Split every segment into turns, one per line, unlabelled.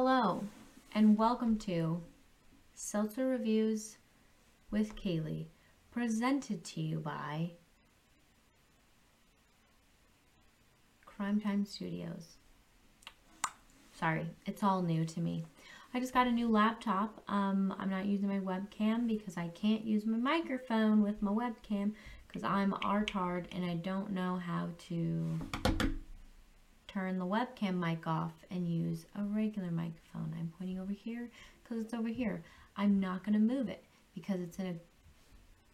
Hello, and welcome to Seltzer Reviews with Kalee, presented to you by Crime Time Studios. Sorry, it's all new to me. I just got a new laptop. Um, I'm not using my webcam because I can't use my microphone with my webcam because I'm artard and I don't know how to turn the webcam mic off and use a regular microphone. I'm pointing over here because it's over here. I'm not going to move it because it's in a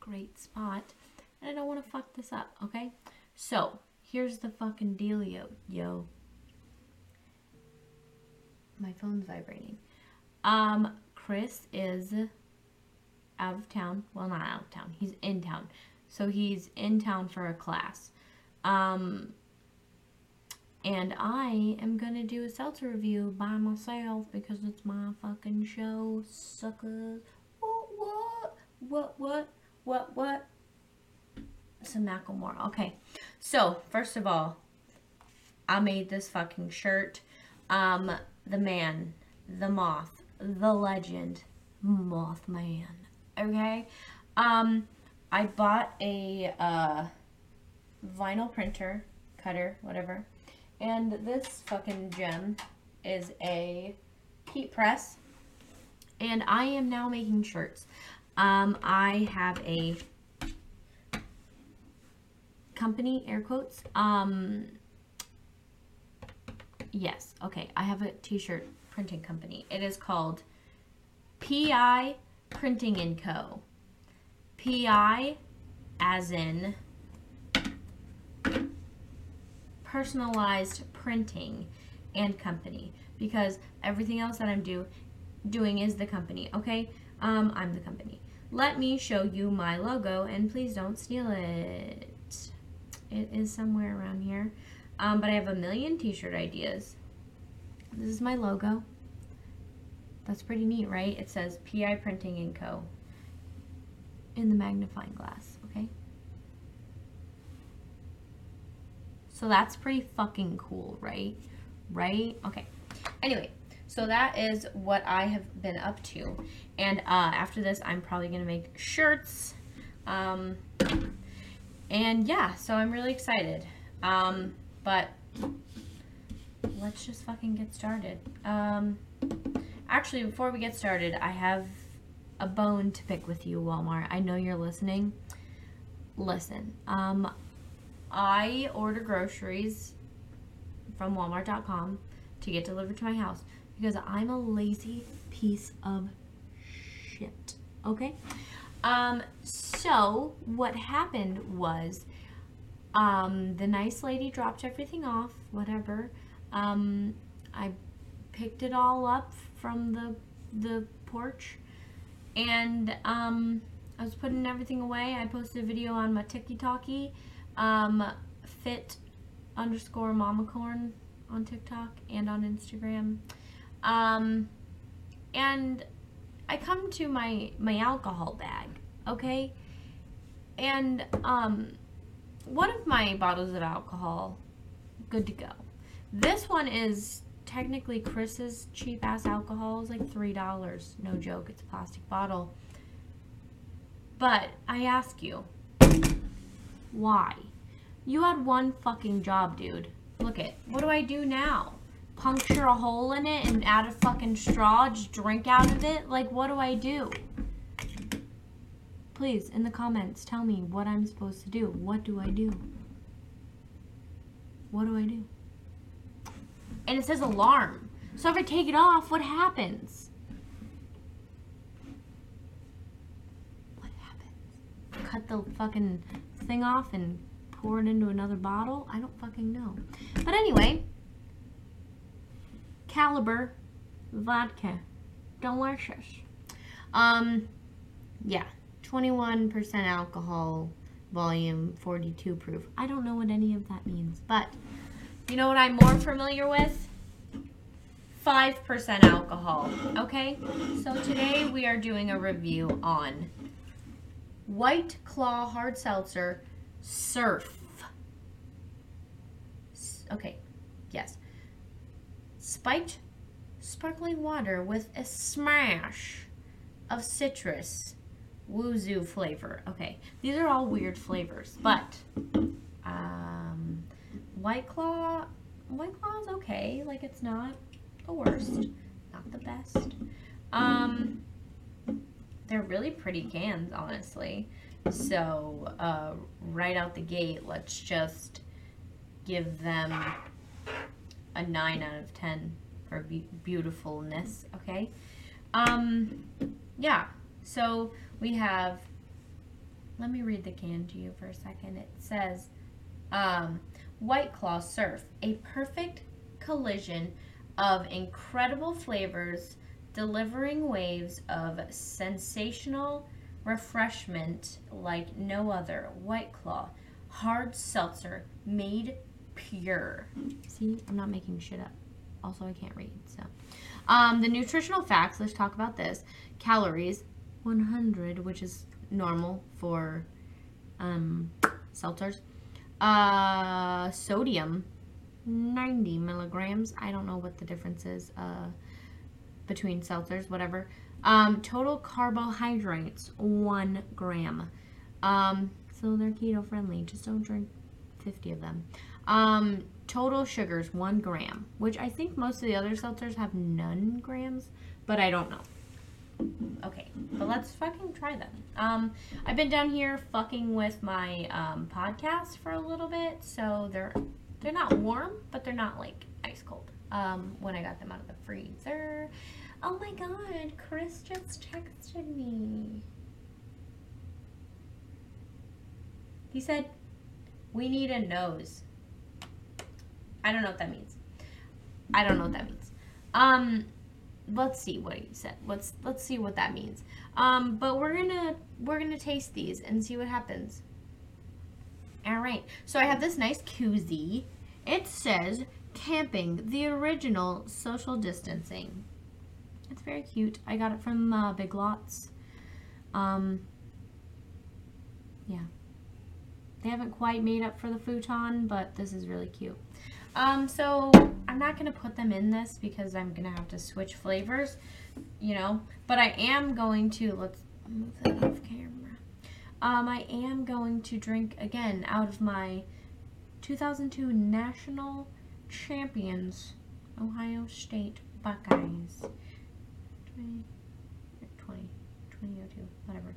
great spot and I don't want to fuck this up, okay? So, here's the fucking dealio, yo. My phone's vibrating. Um, Chris is out of town. Well, not out of town. He's in town. So he's in town for a class. Um, and I am going to do a seltzer review by myself because it's my fucking show, suckers. What, what, what, what, what, what? Some Macklemore. Okay. So, first of all, I made this fucking shirt. Um, the man, the moth, the legend, Mothman. Okay? Um, I bought a, uh, vinyl printer, cutter, whatever and this fucking gem is a heat press. And I am now making shirts. Um, I have a company, air quotes. Um, yes, okay. I have a t-shirt printing company. It is called PI Printing & Co. PI as in personalized printing and company because everything else that I'm do, doing is the company, okay? Um, I'm the company. Let me show you my logo and please don't steal it. It is somewhere around here. Um, but I have a million t-shirt ideas. This is my logo. That's pretty neat, right? It says PI Printing & Co. in the magnifying glass, okay? So that's pretty fucking cool, right? Right? Okay. Anyway, so that is what I have been up to. And uh, after this, I'm probably going to make shirts. Um, and yeah, so I'm really excited. Um, but let's just fucking get started. Um, actually, before we get started, I have a bone to pick with you, Walmart. I know you're listening. Listen, um, I order groceries from Walmart.com to get delivered to my house because I'm a lazy piece of shit. Okay? Um, so what happened was um, the nice lady dropped everything off, whatever. Um, I picked it all up from the the porch and um, I was putting everything away. I posted a video on my TikTok um, fit underscore mama corn on TikTok and on Instagram. Um, and I come to my, my alcohol bag, okay? And, um, one of my bottles of alcohol, good to go. This one is technically Chris's cheap ass alcohol is like $3. No joke, it's a plastic bottle. But I ask you, why? You had one fucking job, dude. Look it. What do I do now? Puncture a hole in it and add a fucking straw, just drink out of it? Like, what do I do? Please, in the comments, tell me what I'm supposed to do. What do I do? What do I do? And it says alarm. So if I take it off, what happens? What happens? Cut the fucking thing off and pour it into another bottle? I don't fucking know. But anyway, Caliber vodka. Delicious. Um, yeah, 21% alcohol, volume 42 proof. I don't know what any of that means, but you know what I'm more familiar with? 5% alcohol, okay? So today we are doing a review on White Claw Hard Seltzer Surf. Okay, yes. Spiked sparkling water with a smash of citrus wuzu flavor. Okay, these are all weird flavors, but um, White Claw, White Claw is okay. Like it's not the worst, not the best. Um, they're really pretty cans, honestly. So uh, right out the gate, let's just give them a nine out of ten for be- beautifulness. Okay. Um, yeah. So we have. Let me read the can to you for a second. It says, um, "White Claw Surf, a perfect collision of incredible flavors, delivering waves of sensational." refreshment like no other. White Claw, hard seltzer, made pure. See, I'm not making shit up. Also, I can't read, so. Um, the nutritional facts, let's talk about this. Calories, 100, which is normal for um, seltzers. Uh, sodium, 90 milligrams. I don't know what the difference is uh, between seltzers, whatever. Um, total carbohydrates, one gram. Um, so they're keto friendly. Just don't drink 50 of them. Um, total sugars, one gram, which I think most of the other seltzers have none grams, but I don't know. Okay, but let's fucking try them. Um, I've been down here fucking with my um, podcast for a little bit, so they're they're not warm, but they're not like ice cold. Um, when I got them out of the freezer. Oh my god, Chris just texted me. He said, we need a nose. I don't know what that means. I don't know what that means. Um, let's see what he said. Let's let's see what that means. Um, but we're gonna we're gonna taste these and see what happens. All right. So I have this nice koozie. It says camping, the original social distancing. It's very cute. I got it from uh, Big Lots. Um, yeah. They haven't quite made up for the futon, but this is really cute. Um, so I'm not going to put them in this because I'm going to have to switch flavors, you know. But I am going to, let's move that off camera. Um, I am going to drink, again, out of my 2002 National Champions Ohio State Buckeyes. 20, 20, 2002, whatever.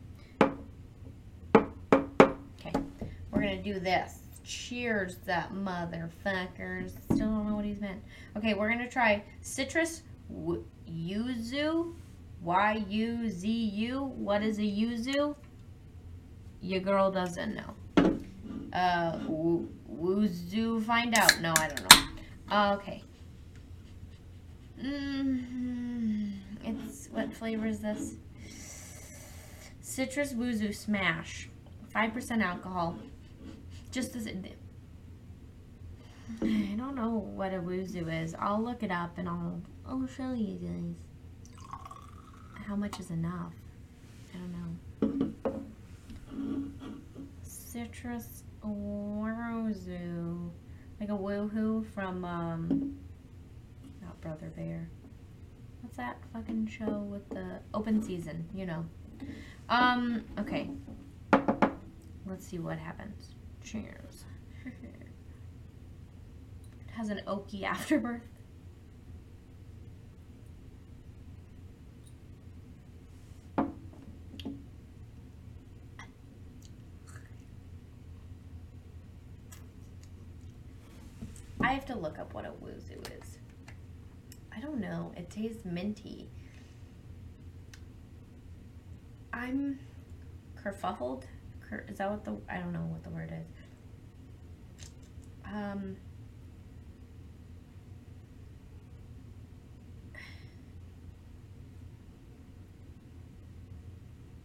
Okay, we're gonna do this. Cheers, that motherfuckers. Still don't know what he's meant. Okay, we're gonna try citrus yuzu. Y U Z U. What is a yuzu? Your girl doesn't know. Uh, wuzu, find out. No, I don't know. Okay. Mm-hmm. It's what flavor is this? Citrus Wuzu Smash, five percent alcohol. Just as it. I don't know what a Wuzu is. I'll look it up and I'll I'll show you guys. How much is enough? I don't know. Citrus Wuzu, like a woohoo from um, not Brother Bear what's that fucking show with the open season, you know. Um, okay. Let's see what happens. Cheers. it has an oaky afterbirth. I have to look up what a wuzu is. I don't know. It tastes minty. I'm kerfuffled. Is that what the I don't know what the word is. Um.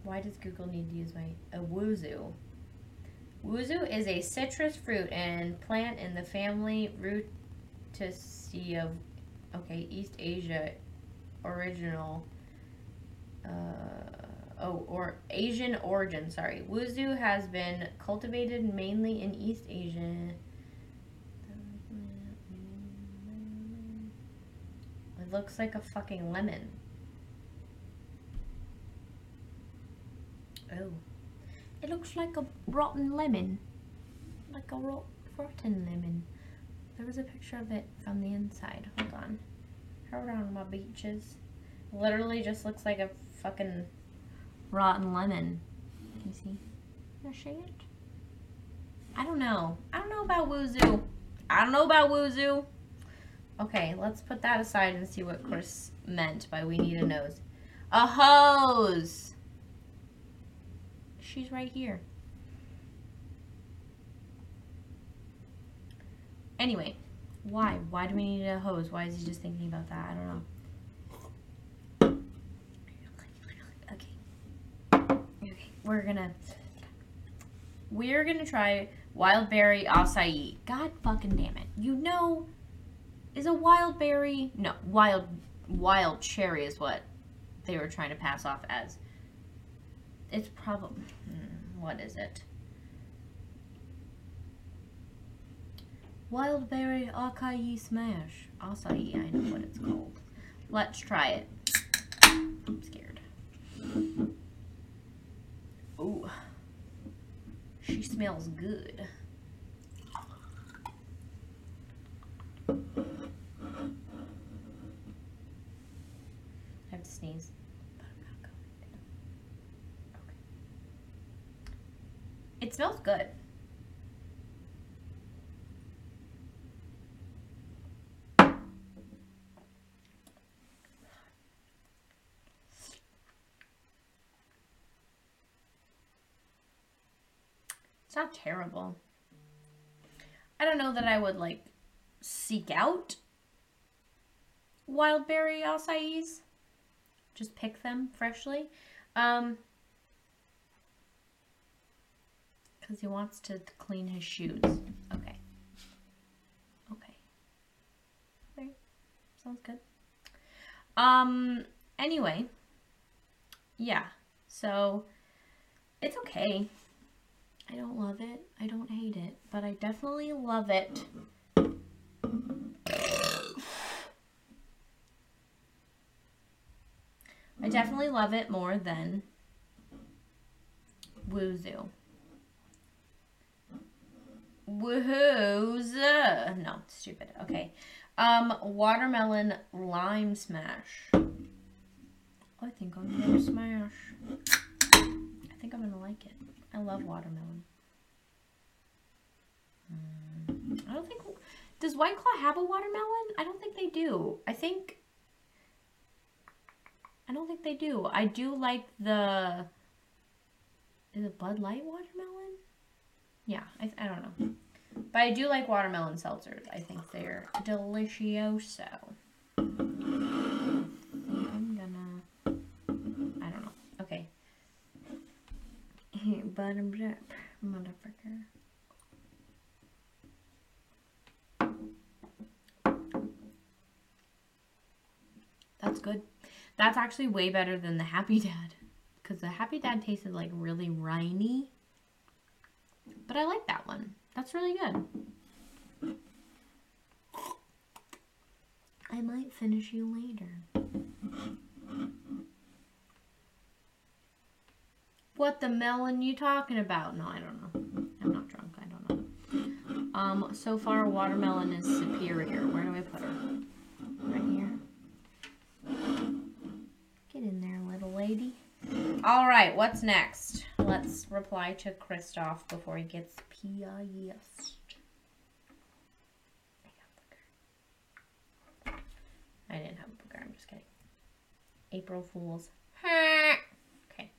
Why does Google need to use my a wuzu? Wuzu is a citrus fruit and plant in the family Rutaceae of Okay, East Asia original. Uh, oh, or Asian origin, sorry. Wuzu has been cultivated mainly in East Asia. It looks like a fucking lemon. Oh. It looks like a rotten lemon. Like a rot rotten lemon. There was a picture of it from the inside. Hold on. Hold on, my beaches. Literally just looks like a fucking rotten lemon. Can you see? Can I see it? I don't know. I don't know about Woozoo. I don't know about Woozoo. Okay, let's put that aside and see what Chris meant by we need a nose. A hose! She's right here. Anyway, why? Why do we need a hose? Why is he just thinking about that? I don't know. Okay. Okay, we're gonna... We're gonna try wild berry acai. God fucking damn it. You know is a wild berry no wild wild cherry is what they were trying to pass off as it's probably what is it? Wild berry acai smash acai i know what it's called. Let's try it. I'm scared. Ooh. she smells good sneeze, but I'm not going to. Okay. It smells good. It's not terrible. I don't know that I would like seek out wild berry acais just pick them freshly. Um, because he wants to clean his shoes. Okay. Okay. Okay. Sounds good. Um, anyway. Yeah. So, it's okay. I don't love it. I don't hate it. But I definitely love it I definitely love it more than Woozoo. Woohoo's. No, stupid. Okay. Um, watermelon lime smash. I think I'm gonna smash. I think I'm gonna like it. I love watermelon. Mm, I don't think. Does White Claw have a watermelon? I don't think they do. I think I don't think they do. I do like the. Is it Bud Light watermelon? Yeah, I, I don't know. But I do like watermelon seltzers. I think they're delicioso. I'm gonna. I don't know. Okay. Bottoms up, motherfucker. That's good. That's actually way better than the Happy Dad. Because the Happy Dad tasted like really riney. But I like that one. That's really good. I might finish you later. What the melon you talking about? No, I don't know. I'm not drunk. I don't know. Um, so far watermelon is superior. Where do I put her? Right here. Get in there, little lady. All right, what's next? Let's reply to Christophe before he gets pissed. I, I didn't have a booger, I'm just kidding. April Fools. okay.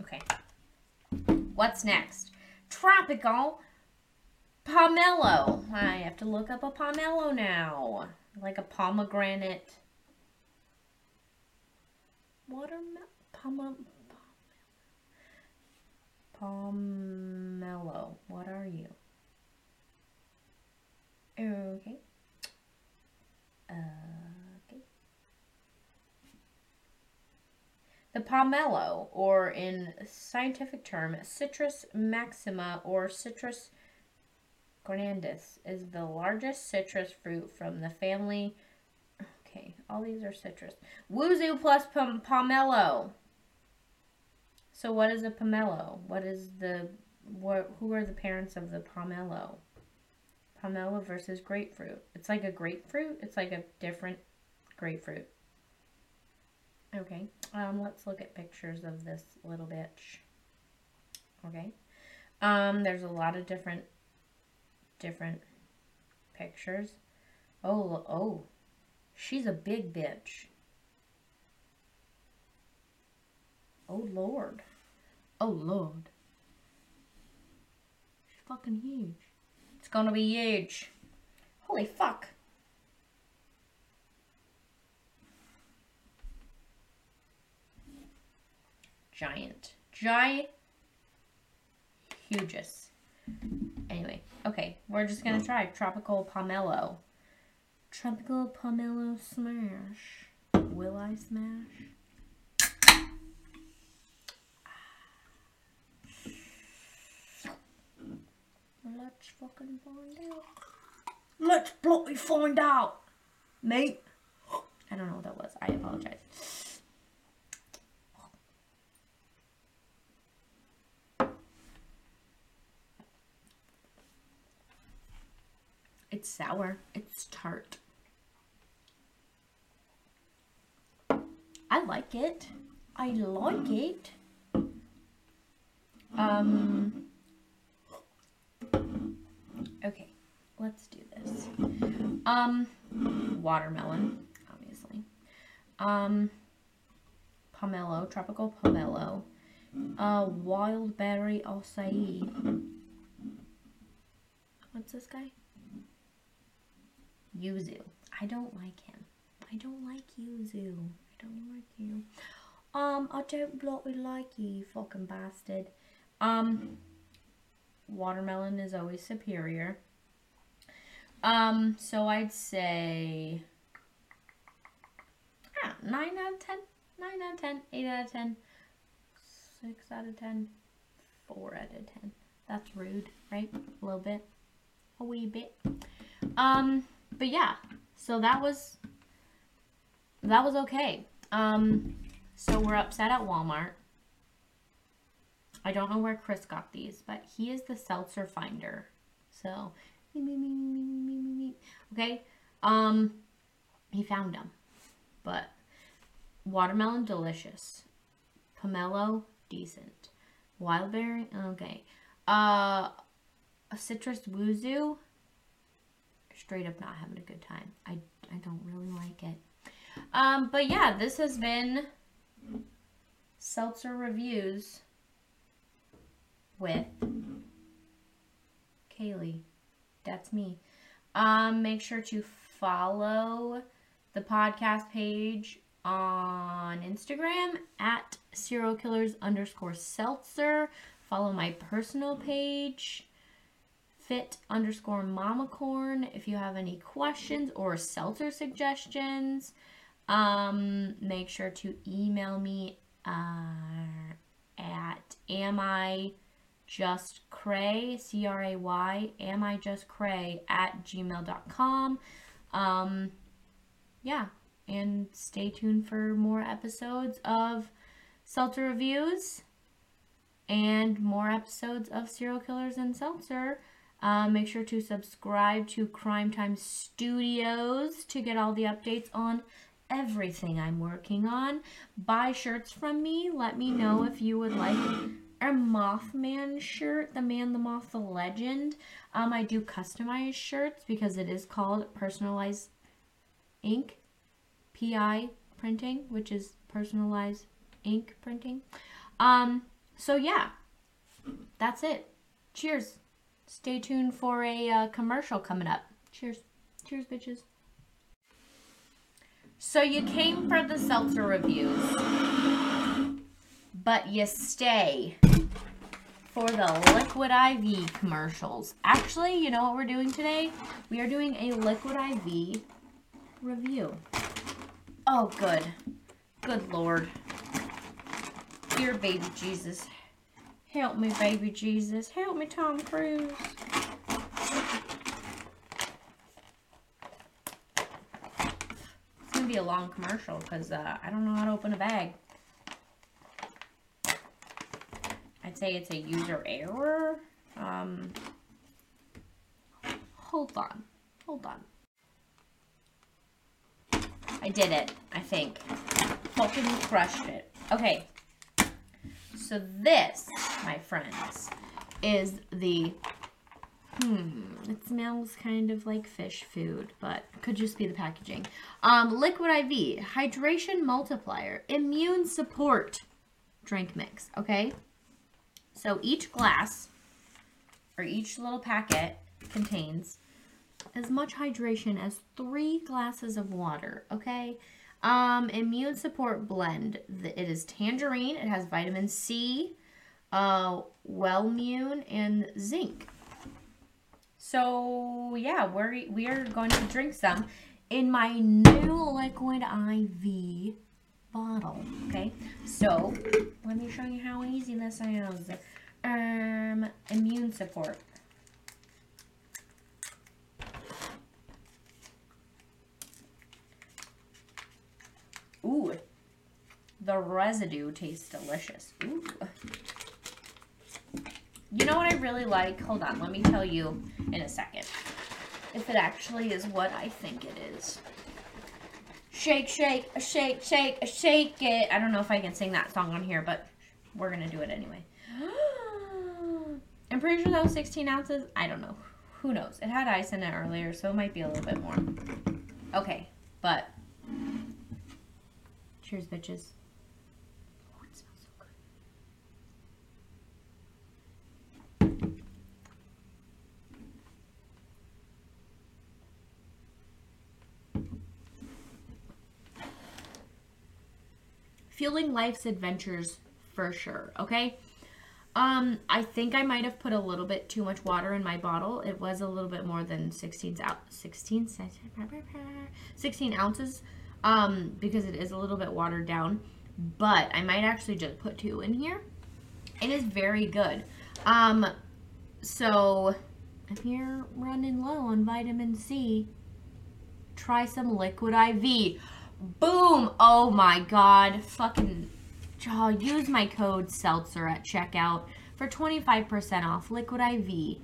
Okay. What's next? tropical pomelo. I have to look up a pomelo now. Like a pomegranate. Watermelon. Pom pomelo. What are you? Okay. Okay. The pomelo, or in scientific term, Citrus maxima or Citrus grandis, is the largest citrus fruit from the family. Okay, all these are citrus. Wuzu plus pom- pomelo. So what is a pomelo? What is the what? Who are the parents of the pomelo? Pomelo versus grapefruit. It's like a grapefruit. It's like a different grapefruit. Okay, um, let's look at pictures of this little bitch. Okay, um, there's a lot of different, different pictures. Oh, oh, she's a big bitch. Oh, Lord. Oh, Lord. She's fucking huge. It's gonna be huge. Holy fuck. giant. Giant. Hugest. Anyway, okay, we're just gonna um, try tropical pomelo. Tropical pomelo smash. Will I smash? Let's fucking find out. Let's bloody find out, mate. I don't know what that was. I apologize. It's sour. It's tart. I like it. I like it. Um. Okay, let's do this. Um, watermelon, obviously. Um, pomelo, tropical pomelo. Uh, wild berry acai. What's this guy? Yuzu. I don't like him. I don't like Yuzu. I don't like you. Um, I don't bloody like you, you fucking bastard. Um, watermelon is always superior. Um, so I'd say ah, 9 out of 10, 9 out of 10, 8 out of 10, 6 out of 10, 4 out of 10. That's rude, right? A little bit. A wee bit. Um, but yeah, so that was that was okay. Um, so we're upset at Walmart. I don't know where Chris got these, but he is the seltzer finder. So, okay. Um, he found them, but watermelon delicious, pomelo decent, wildberry okay, uh, a citrus wuzu straight up not having a good time. I, I don't really like it. Um, but yeah, this has been Seltzer Reviews with Kalee. That's me. Um, make sure to follow the podcast page on Instagram at serial killers underscore seltzer. Follow my personal page fit underscore mamacorn if you have any questions or seltzer suggestions. Um, make sure to email me uh, at am I just cray c-r-a-y am I just cray at gmail.com um yeah and stay tuned for more episodes of seltzer reviews and more episodes of serial killers and seltzer uh, make sure to subscribe to Crime Time Studios to get all the updates on everything I'm working on. Buy shirts from me. Let me know if you would like a Mothman shirt, the Man, the Moth, the Legend. Um, I do customize shirts because it is called personalized ink, PI printing, which is personalized ink printing. Um, so yeah, that's it. Cheers. Stay tuned for a uh, commercial coming up. Cheers. Cheers, bitches. So you came for the seltzer reviews, but you stay for the Liquid IV commercials. Actually, you know what we're doing today? We are doing a Liquid IV review. Oh, good. Good lord. Dear baby Jesus. Help me, baby Jesus. Help me, Tom Cruise. It's going to be a long commercial because uh, I don't know how to open a bag. I'd say it's a user error. Um, hold on. Hold on. I did it, I think. Fucking crushed it. Okay. So this, my friends, is the, hmm, it smells kind of like fish food, but could just be the packaging. Um, Liquid IV, Hydration Multiplier, Immune Support drink mix, okay? So each glass, or each little packet, contains as much hydration as three glasses of water, okay? Um, immune support blend. It is tangerine. It has vitamin C, uh, Wellmune, and zinc. So yeah, we're we are going to drink some in my new liquid IV bottle. Okay, so let me show you how easy this is. Um, immune support. Ooh, the residue tastes delicious. Ooh. You know what I really like? Hold on, let me tell you in a second. If it actually is what I think it is. Shake, shake, shake, shake, shake it. I don't know if I can sing that song on here, but we're going to do it anyway. I'm pretty sure that was 16 ounces. I don't know. Who knows? It had ice in it earlier, so it might be a little bit more. Okay, but Cheers, bitches. Oh, it smells so good. Fueling life's adventures for sure, okay? Um, I think I might have put a little bit too much water in my bottle. It was a little bit more than 16 out 16 16 ounces um, because it is a little bit watered down. But I might actually just put two in here. It is very good. Um, so if you're running low on vitamin C, try some liquid IV. Boom! Oh my god. Fucking oh, use my code seltzer at checkout for 25% off liquid IV.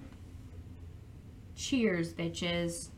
Cheers, bitches.